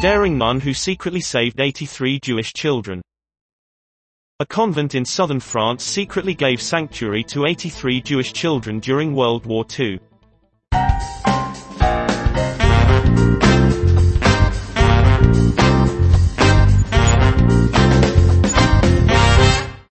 daring nun who secretly saved 83 Jewish children. A convent in southern France secretly gave sanctuary to 83 Jewish children during World War II.